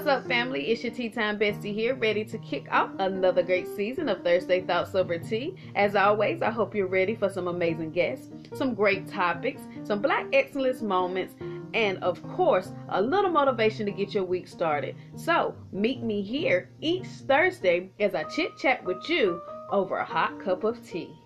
What's up, family? It's your Tea Time Bestie here, ready to kick off another great season of Thursday Thoughts Over Tea. As always, I hope you're ready for some amazing guests, some great topics, some black excellence moments, and of course, a little motivation to get your week started. So, meet me here each Thursday as I chit chat with you over a hot cup of tea.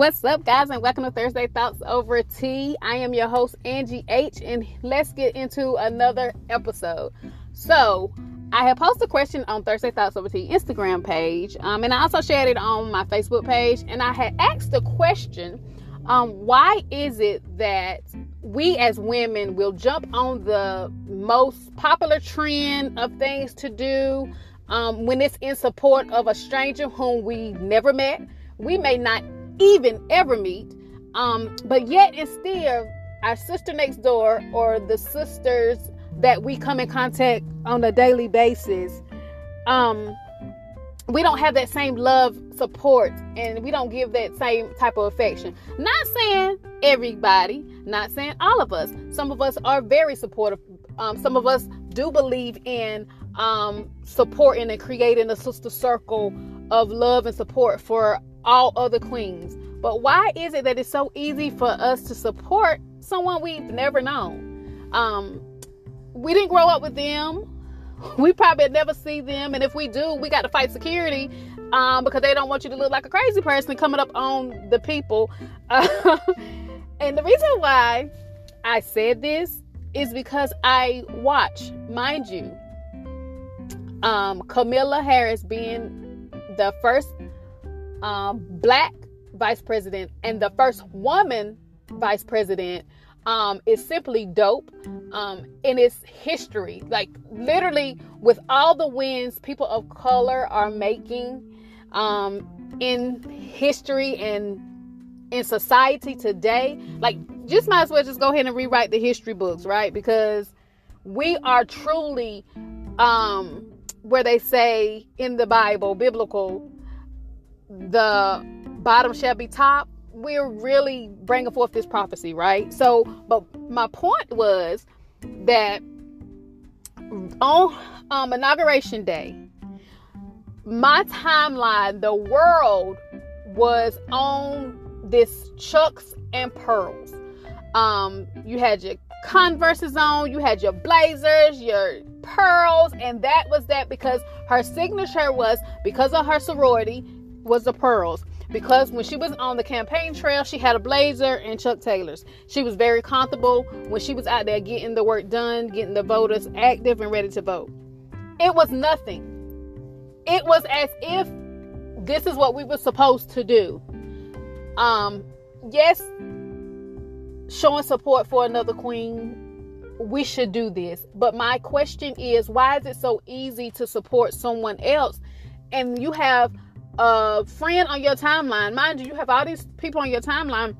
What's up, guys, and welcome to Thursday Thoughts Over Tea. I am your host, Angie H, and let's get into another episode. So, I have posted a question on Thursday Thoughts Over Tea Instagram page, um, and I also shared it on my Facebook page. And I had asked the question um, why is it that we as women will jump on the most popular trend of things to do um, when it's in support of a stranger whom we never met? We may not even ever meet. Um, but yet and still, our sister next door or the sisters that we come in contact on a daily basis, um, we don't have that same love, support, and we don't give that same type of affection. Not saying everybody, not saying all of us. Some of us are very supportive. Um, some of us do believe in um, supporting and creating a sister circle of love and support for all other queens. But why is it that it's so easy for us to support someone we've never known? Um, we didn't grow up with them. We probably never see them, and if we do, we got to fight security um, because they don't want you to look like a crazy person coming up on the people. Uh, and the reason why I said this is because I watch, mind you, um, Kamala Harris being the first um, black vice president and the first woman vice president um, is simply dope um, in its history. Like, literally, with all the wins people of color are making um, in history and in society today, like, just might as well just go ahead and rewrite the history books, right? Because we are truly um, where they say in the Bible, biblical, the bottom shall be top. We're really bringing forth this prophecy right? So but my point was that on um, inauguration day my timeline the world was on this chucks and pearls. Um you had your converses on you had your blazers your pearls and that was that because her signature was because of her sorority was the pearls because when she was on the campaign trail, she had a blazer and Chuck Taylors. She was very comfortable when she was out there getting the work done, getting the voters active and ready to vote. It was nothing. It was as if this is what we were supposed to do. Um, yes, showing support for another queen we should do this. But my question is why is it so easy to support someone else? And you have a friend on your timeline, mind you, you have all these people on your timeline,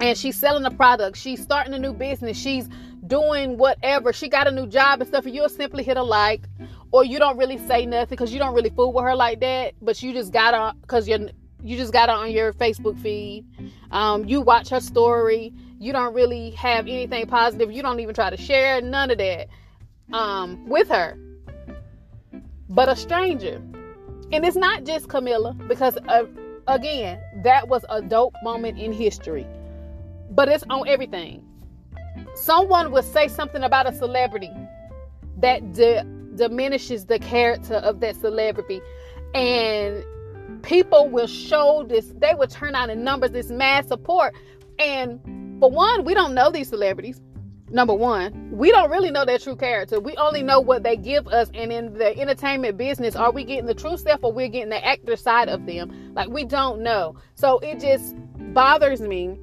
and she's selling a product, she's starting a new business, she's doing whatever, she got a new job and stuff, and you'll simply hit a like, or you don't really say nothing because you don't really fool with her like that, but you just got her because you're you just got her on your Facebook feed. Um, you watch her story. You don't really have anything positive. You don't even try to share none of that um, with her. But a stranger and it's not just Kamala, because uh, again, that was a dope moment in history. But it's on everything. Someone would say something about a celebrity that de- diminishes the character of that celebrity. And people will show this, they will turn out in numbers, this mass support. And for one, we don't know these celebrities number one, we don't really know their true character. We only know what they give us. And in the entertainment business, are we getting the true stuff or we're getting the actor side of them? Like, we don't know. So it just bothers me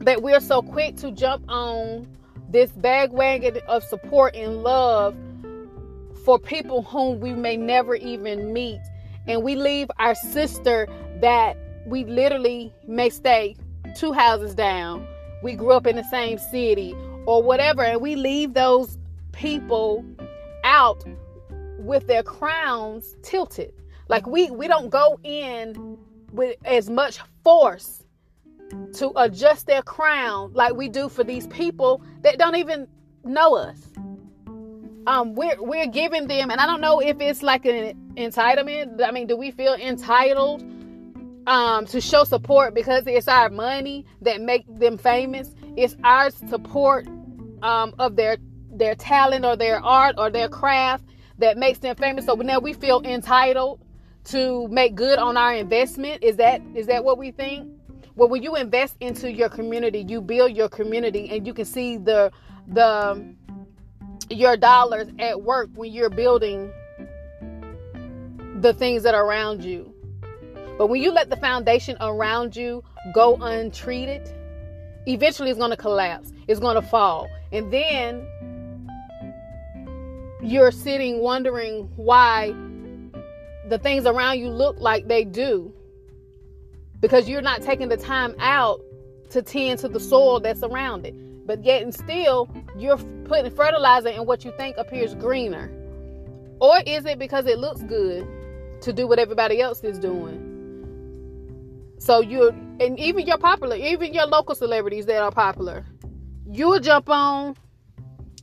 that we're so quick to jump on this bagwagon of support and love for people whom we may never even meet. And we leave our sister that we literally may stay two houses down. We grew up in the same city or whatever, and we leave those people out with their crowns tilted. Like we we don't go in with as much force to adjust their crown like we do for these people that don't even know us. Um, we're we're giving them, and I don't know if it's like an entitlement. I mean, do we feel entitled um, to show support because it's our money that make them famous? It's our support um, of their their talent or their art or their craft that makes them famous. So now we feel entitled to make good on our investment. Is that is that what we think? Well, when you invest into your community, you build your community, and you can see the the your dollars at work when you're building the things that are around you. But when you let the foundation around you go untreated, eventually it's going to collapse. It's going to fall. And then you're sitting wondering why the things around you look like they do because you're not taking the time out to tend to the soil that's around it. But yet and still, you're putting fertilizer in what you think appears greener. Or is it because it looks good to do what everybody else is doing? So you're, and even your popular, even your local celebrities that are popular, you'll jump on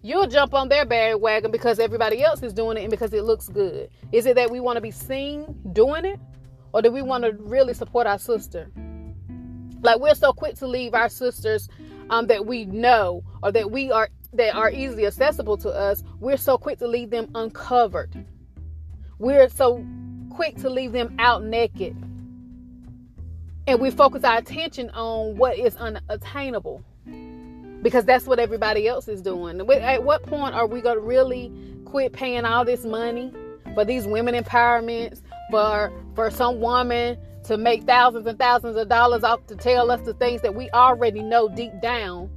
you'll jump on their bandwagon because everybody else is doing it and because it looks good. Is it that we want to be seen doing it? Or do we want to really support our sister? Like we're so quick to leave our sisters um, that we know or that we are that are easily accessible to us. We're so quick to leave them uncovered. We're so quick to leave them out naked. And we focus our attention on what is unattainable because that's what everybody else is doing. At what point are we going to really quit paying all this money for these women empowerments, for for some woman to make thousands and thousands of dollars off to tell us the things that we already know deep down?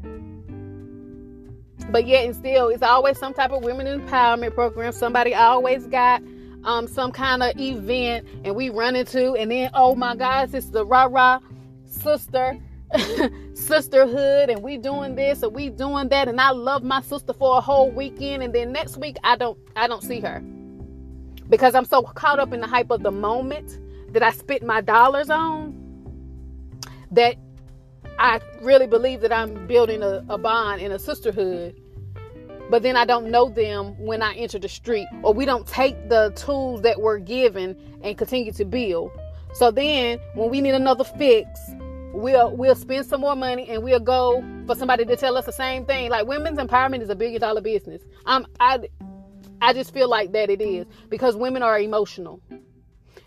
But yet and still, it's always some type of women empowerment program. Somebody always got um, some kind of event, and we run into, and then oh my gosh, it's the rah rah sister sisterhood and we doing this and we doing that and I love my sister for a whole weekend and then next week I don't I don't see her. Because I'm so caught up in the hype of the moment that I spent my dollars on that I really believe that I'm building a, a bond in a sisterhood. But then I don't know them when I enter the street, or we don't take the tools that we're given and continue to build. So then, when we need another fix, we'll we'll spend some more money and we'll go for somebody to tell us the same thing. Like women's empowerment is a billion dollar business. Um, I I just feel like that it is because women are emotional.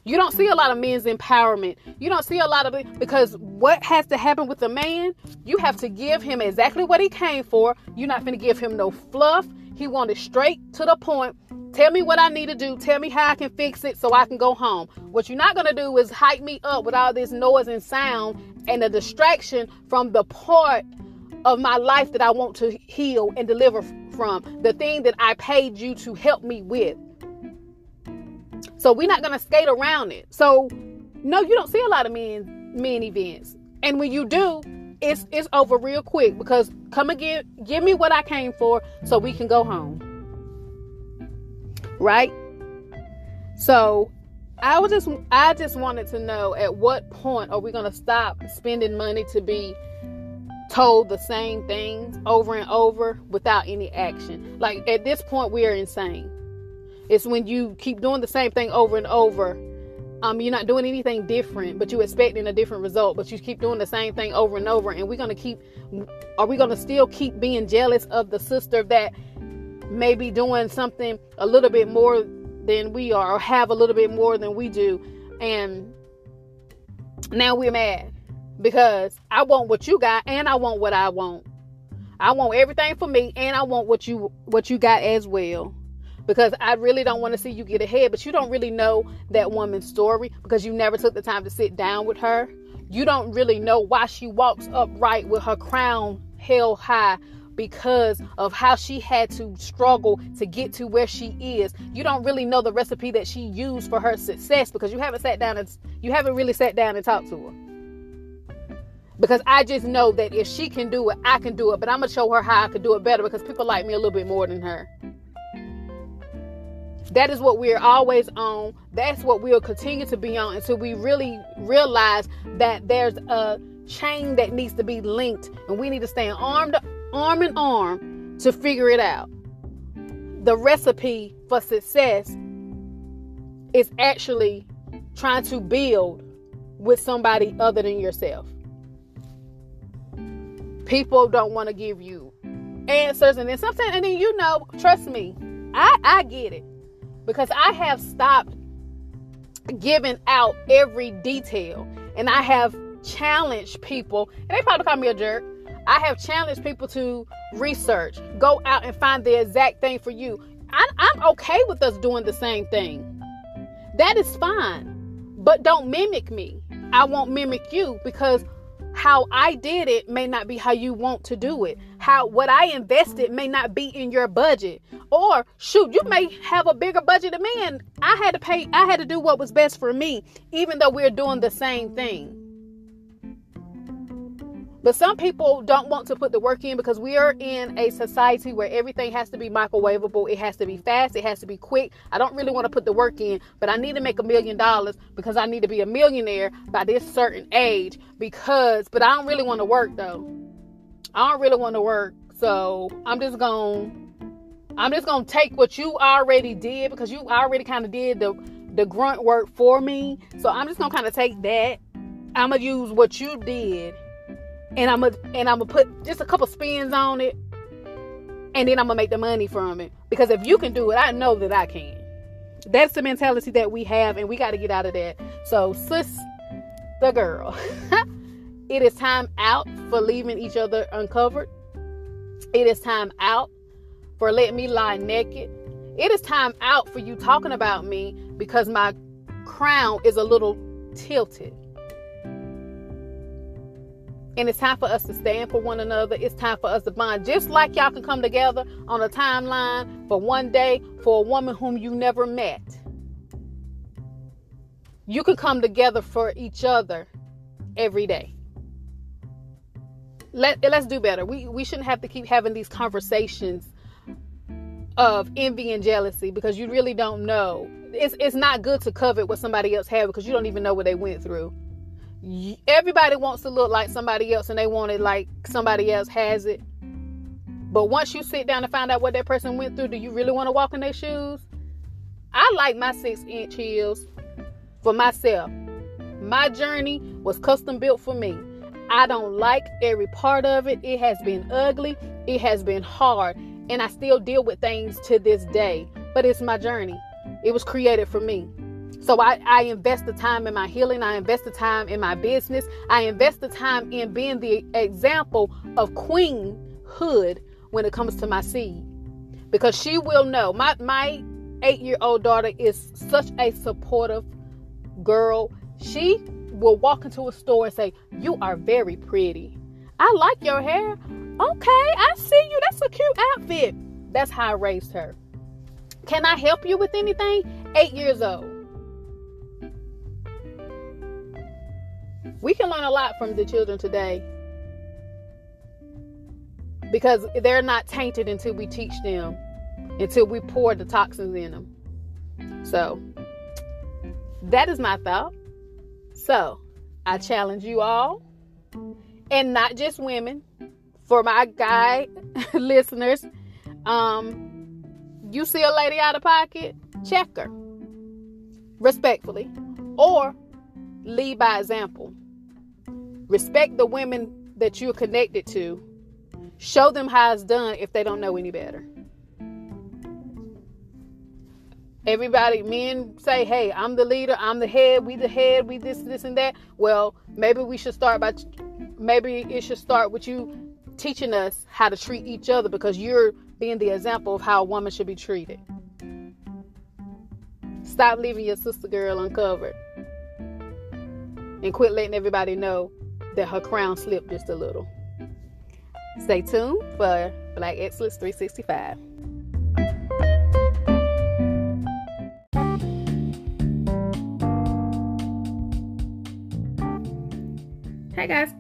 You don't see a lot of men's empowerment. You don't see a lot of because what has to happen with a man, you have to give him exactly what he came for. You're not going to give him no fluff. He wanted straight to the point. Tell me what I need to do. Tell me how I can fix it so I can go home. What you're not going to do is hype me up with all this noise and sound and a distraction from the part of my life that I want to heal and deliver from, the thing that I paid you to help me with. So we're not gonna skate around it. So no, you don't see a lot of men men events, and when you do, it's it's over real quick because come again, give me what I came for, so we can go home. Right. So I was just I just wanted to know at what point are we to stop spending money to be told the same things over and over without any action. Like at this point we are insane. It's when you keep doing the same thing over and over. Um, you're not doing anything different, but you're expecting a different result. But you keep doing the same thing over and over, and we're gonna keep. Are we gonna still keep being jealous of the sister that may be doing something a little bit more than we are or have a little bit more than we do and now we're mad because I want what you got and I want what I want. I want everything for me and I want what you what you got as well. Because I really don't want to see you get ahead, but you don't really know that woman's story because you never took the time to sit down with her. You don't really know why she walks upright with her crown held high because of how she had to struggle to get to where she is. You don't really know the recipe that she used for her success because you haven't sat down and you haven't really sat down and talked to her. Because I just know that if she can do it, I can do it. But I'm gonna show her how I can do it better because people like me a little bit more than her. That is what we're always on. That's what we'll continue to be on until we really realize that there's a chain that needs to be linked, and we need to stand arm in arm to figure it out. The recipe for success is actually trying to build with somebody other than yourself. People don't want to give you answers, and then sometimes, and then you know, trust me, I I get it because I have stopped giving out every detail, and I have challenged people, and they probably call me a jerk. I have challenged people to research, go out and find the exact thing for you. I, I'm okay with us doing the same thing. That is fine. But don't mimic me. I won't mimic you because how I did it may not be how you want to do it. How what I invested may not be in your budget. Or shoot, you may have a bigger budget than me and I had to pay I had to do what was best for me even though we're doing the same thing. But some people don't want to put the work in because we are in a society where everything has to be microwavable. It has to be fast. It has to be quick. I don't really want to put the work in, but I need to make a million dollars because I need to be a millionaire by this certain age. Because, but I don't really want to work though. I don't really want to work. So I'm just going I'm just gonna take what you already did because you already kind of did the the grunt work for me. So I'm just gonna kind of take that. I'm gonna use what you did and I'm gonna and I'm gonna put just a couple spins on it, and then I'm gonna make the money from it. Because if you can do it, I know that I can. That's the mentality that we have, and we got to get out of that. So, sis, the girl, it is time out for leaving each other uncovered. It is time out for letting me lie naked. It is time out for you talking about me because my crown is a little tilted. And it's time for us to stand for one another. It's time for us to bond. Just like y'all can come together on a timeline for one day for a woman whom you never met. You can come together for each other every day. Let, let's do better. We, we shouldn't have to keep having these conversations of envy and jealousy because you really don't know. It's, it's not good to covet what somebody else had because you don't even know what they went through everybody wants to look like somebody else and they want it like somebody else has it. But once you sit down and find out what that person went through, do you really want to walk in their shoes? I like my six inch heels for myself. My journey was custom built for me. I don't like every part of it. It has been ugly, it has been hard, and I still deal with things to this day. But it's my journey. It was created for me. So I, I invest the time in my healing. I invest the time in my business. I invest the time in being the example of queenhood when it comes to my seed. Because she will know. My my eight-year-old daughter is such a supportive girl. She will walk into a store and say, You are very pretty. I like your hair. Okay, I see you. That's a cute outfit. That's how I raised her. Can I help you with anything? Eight years old. We can learn a lot from the children today because they're not tainted until we teach them, until we pour the toxins in them. So, that is my thought. So, I challenge you all, and not just women, for my guy listeners. Um, you see a lady out of pocket, check her respectfully, or lead by example. Respect the women that you're connected to. Show them how it's done if they don't know any better. Everybody, men say, hey, I'm the leader, I'm the head, we the head, we this, this, and that. Well, maybe we should start by, maybe it should start with you teaching us how to treat each other because you're being the example of how a woman should be treated. Stop leaving your sister girl uncovered and quit letting everybody know that her crown slipped just a little. Stay tuned for Black Excellence 365. Hey guys,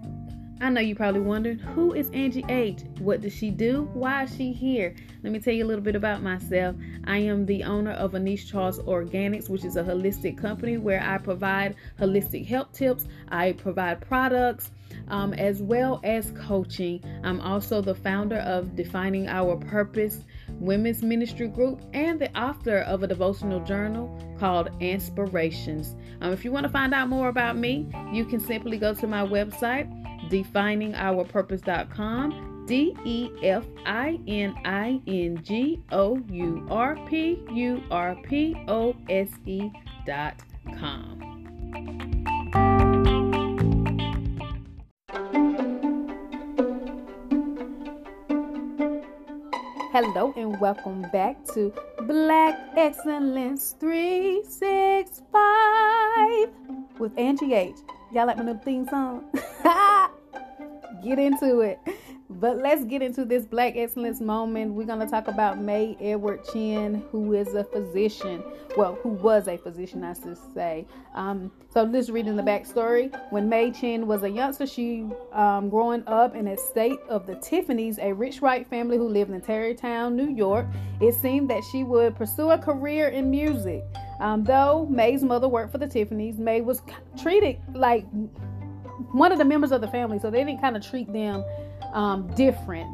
I know you probably wondered who is Angie H? What does she do? Why is she here? Let me tell you a little bit about myself. I am the owner of Anish Charles Organics, which is a holistic company where I provide holistic health tips. I provide products. Um, as well as coaching. I'm also the founder of Defining Our Purpose Women's Ministry Group and the author of a devotional journal called Inspirations. Um, if you want to find out more about me, you can simply go to my website, definingourpurpose.com. D E F I N I N G O U R P U R P O S E dot com. Hello and welcome back to Black Excellence 365 with Angie H. Y'all like my new theme song? Get into it. But let's get into this Black Excellence moment. We're going to talk about May Edward Chinn, who is a physician. Well, who was a physician, I should say. Um, so, just reading the backstory. When May Chinn was a youngster, she um, growing up in a state of the Tiffany's, a rich white family who lived in Tarrytown, New York. It seemed that she would pursue a career in music. Um, though May's mother worked for the Tiffany's, May was treated like one of the members of the family, so they didn't kind of treat them um, different.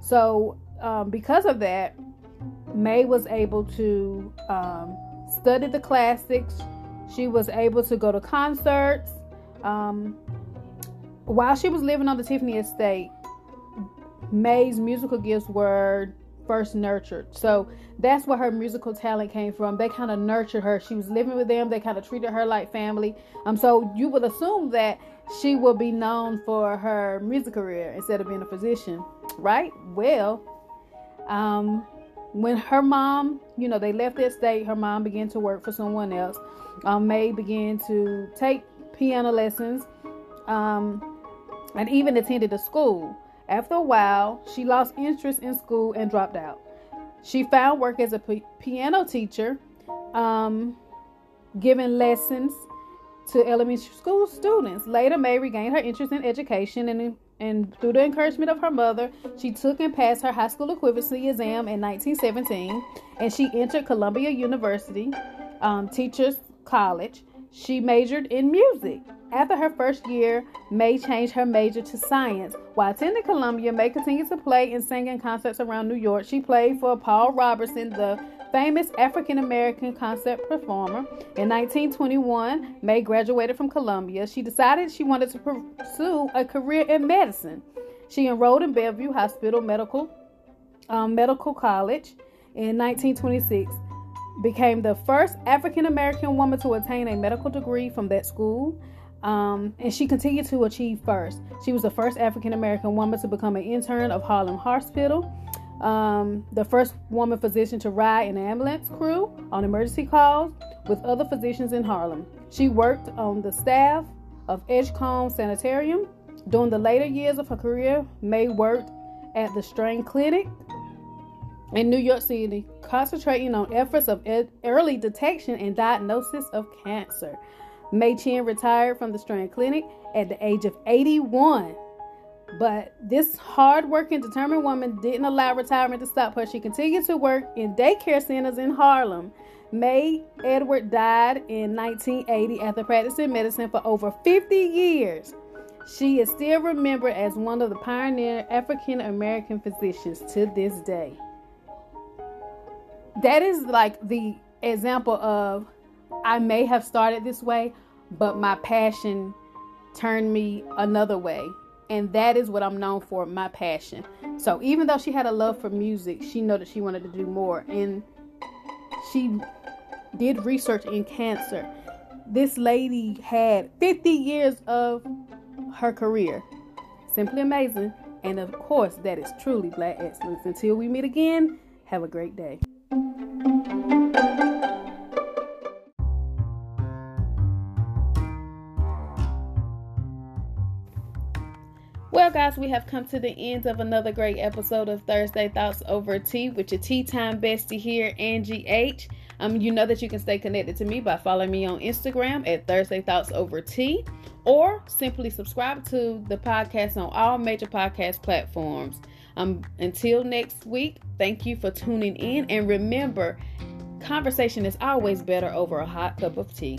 So, um, because of that, May was able to um, study the classics. She was able to go to concerts. Um, while she was living on the Tiffany estate, May's musical gifts were first nurtured. So that's where her musical talent came from. They kind of nurtured her. She was living with them. They kind of treated her like family. Um, so you would assume that she will be known for her music career instead of being a physician, right? Well, um, when her mom, you know, they left that state, her mom began to work for someone else. Um, May began to take piano lessons um, and even attended a school. After a while, she lost interest in school and dropped out. She found work as a p- piano teacher, um, giving lessons to elementary school students. Later, May regained her interest in education and and through the encouragement of her mother, she took and passed her high school equivalency exam in 1917, and she entered Columbia University um, Teachers College. She majored in music. After her first year, May changed her major to science. While attending Columbia, May continued to play and sing in concerts around New York. She played for Paul Robeson, the famous African American concert performer. In 1921, May graduated from Columbia. She decided she wanted to pursue a career in medicine. She enrolled in Bellevue Hospital Medical um, Medical College in 1926. Became the first African American woman to attain a medical degree from that school. Um, and she continued to achieve first. She was the first African American woman to become an intern of Harlem Hospital um, the first woman physician to ride an ambulance crew on emergency calls with other physicians in Harlem. She worked on the staff of Edgecombe Sanitarium. During the later years of her career, May worked at the Strang Clinic in New York City, concentrating on efforts of ed- early detection and diagnosis of cancer. May Chinn retired from the Strang Clinic at the age of 81 but this hard-working, determined woman didn't allow retirement to stop her. She continued to work in daycare centers in Harlem. May Edward died in 1980 after practicing medicine for over 50 years. She is still remembered as one of the pioneer African American physicians to this day. That is like the example of I may have started this way, but my passion turned me another way and that is what I'm known for, my passion. So even though she had a love for music, she knew that she wanted to do more, and she did research in cancer. This lady had 50 years of her career. Simply amazing. And of course, that is truly black excellence. Until we meet again, have a great day. Guys, we have come to the end of another great episode of Thursday Thoughts Over Tea with your tea time bestie here, Angie H. Um, you know that you can stay connected to me by following me on Instagram at Thursday Thoughts Over Tea, or simply subscribe to the podcast on all major podcast platforms. Um, until next week, thank you for tuning in. And remember, conversation is always better over a hot cup of tea.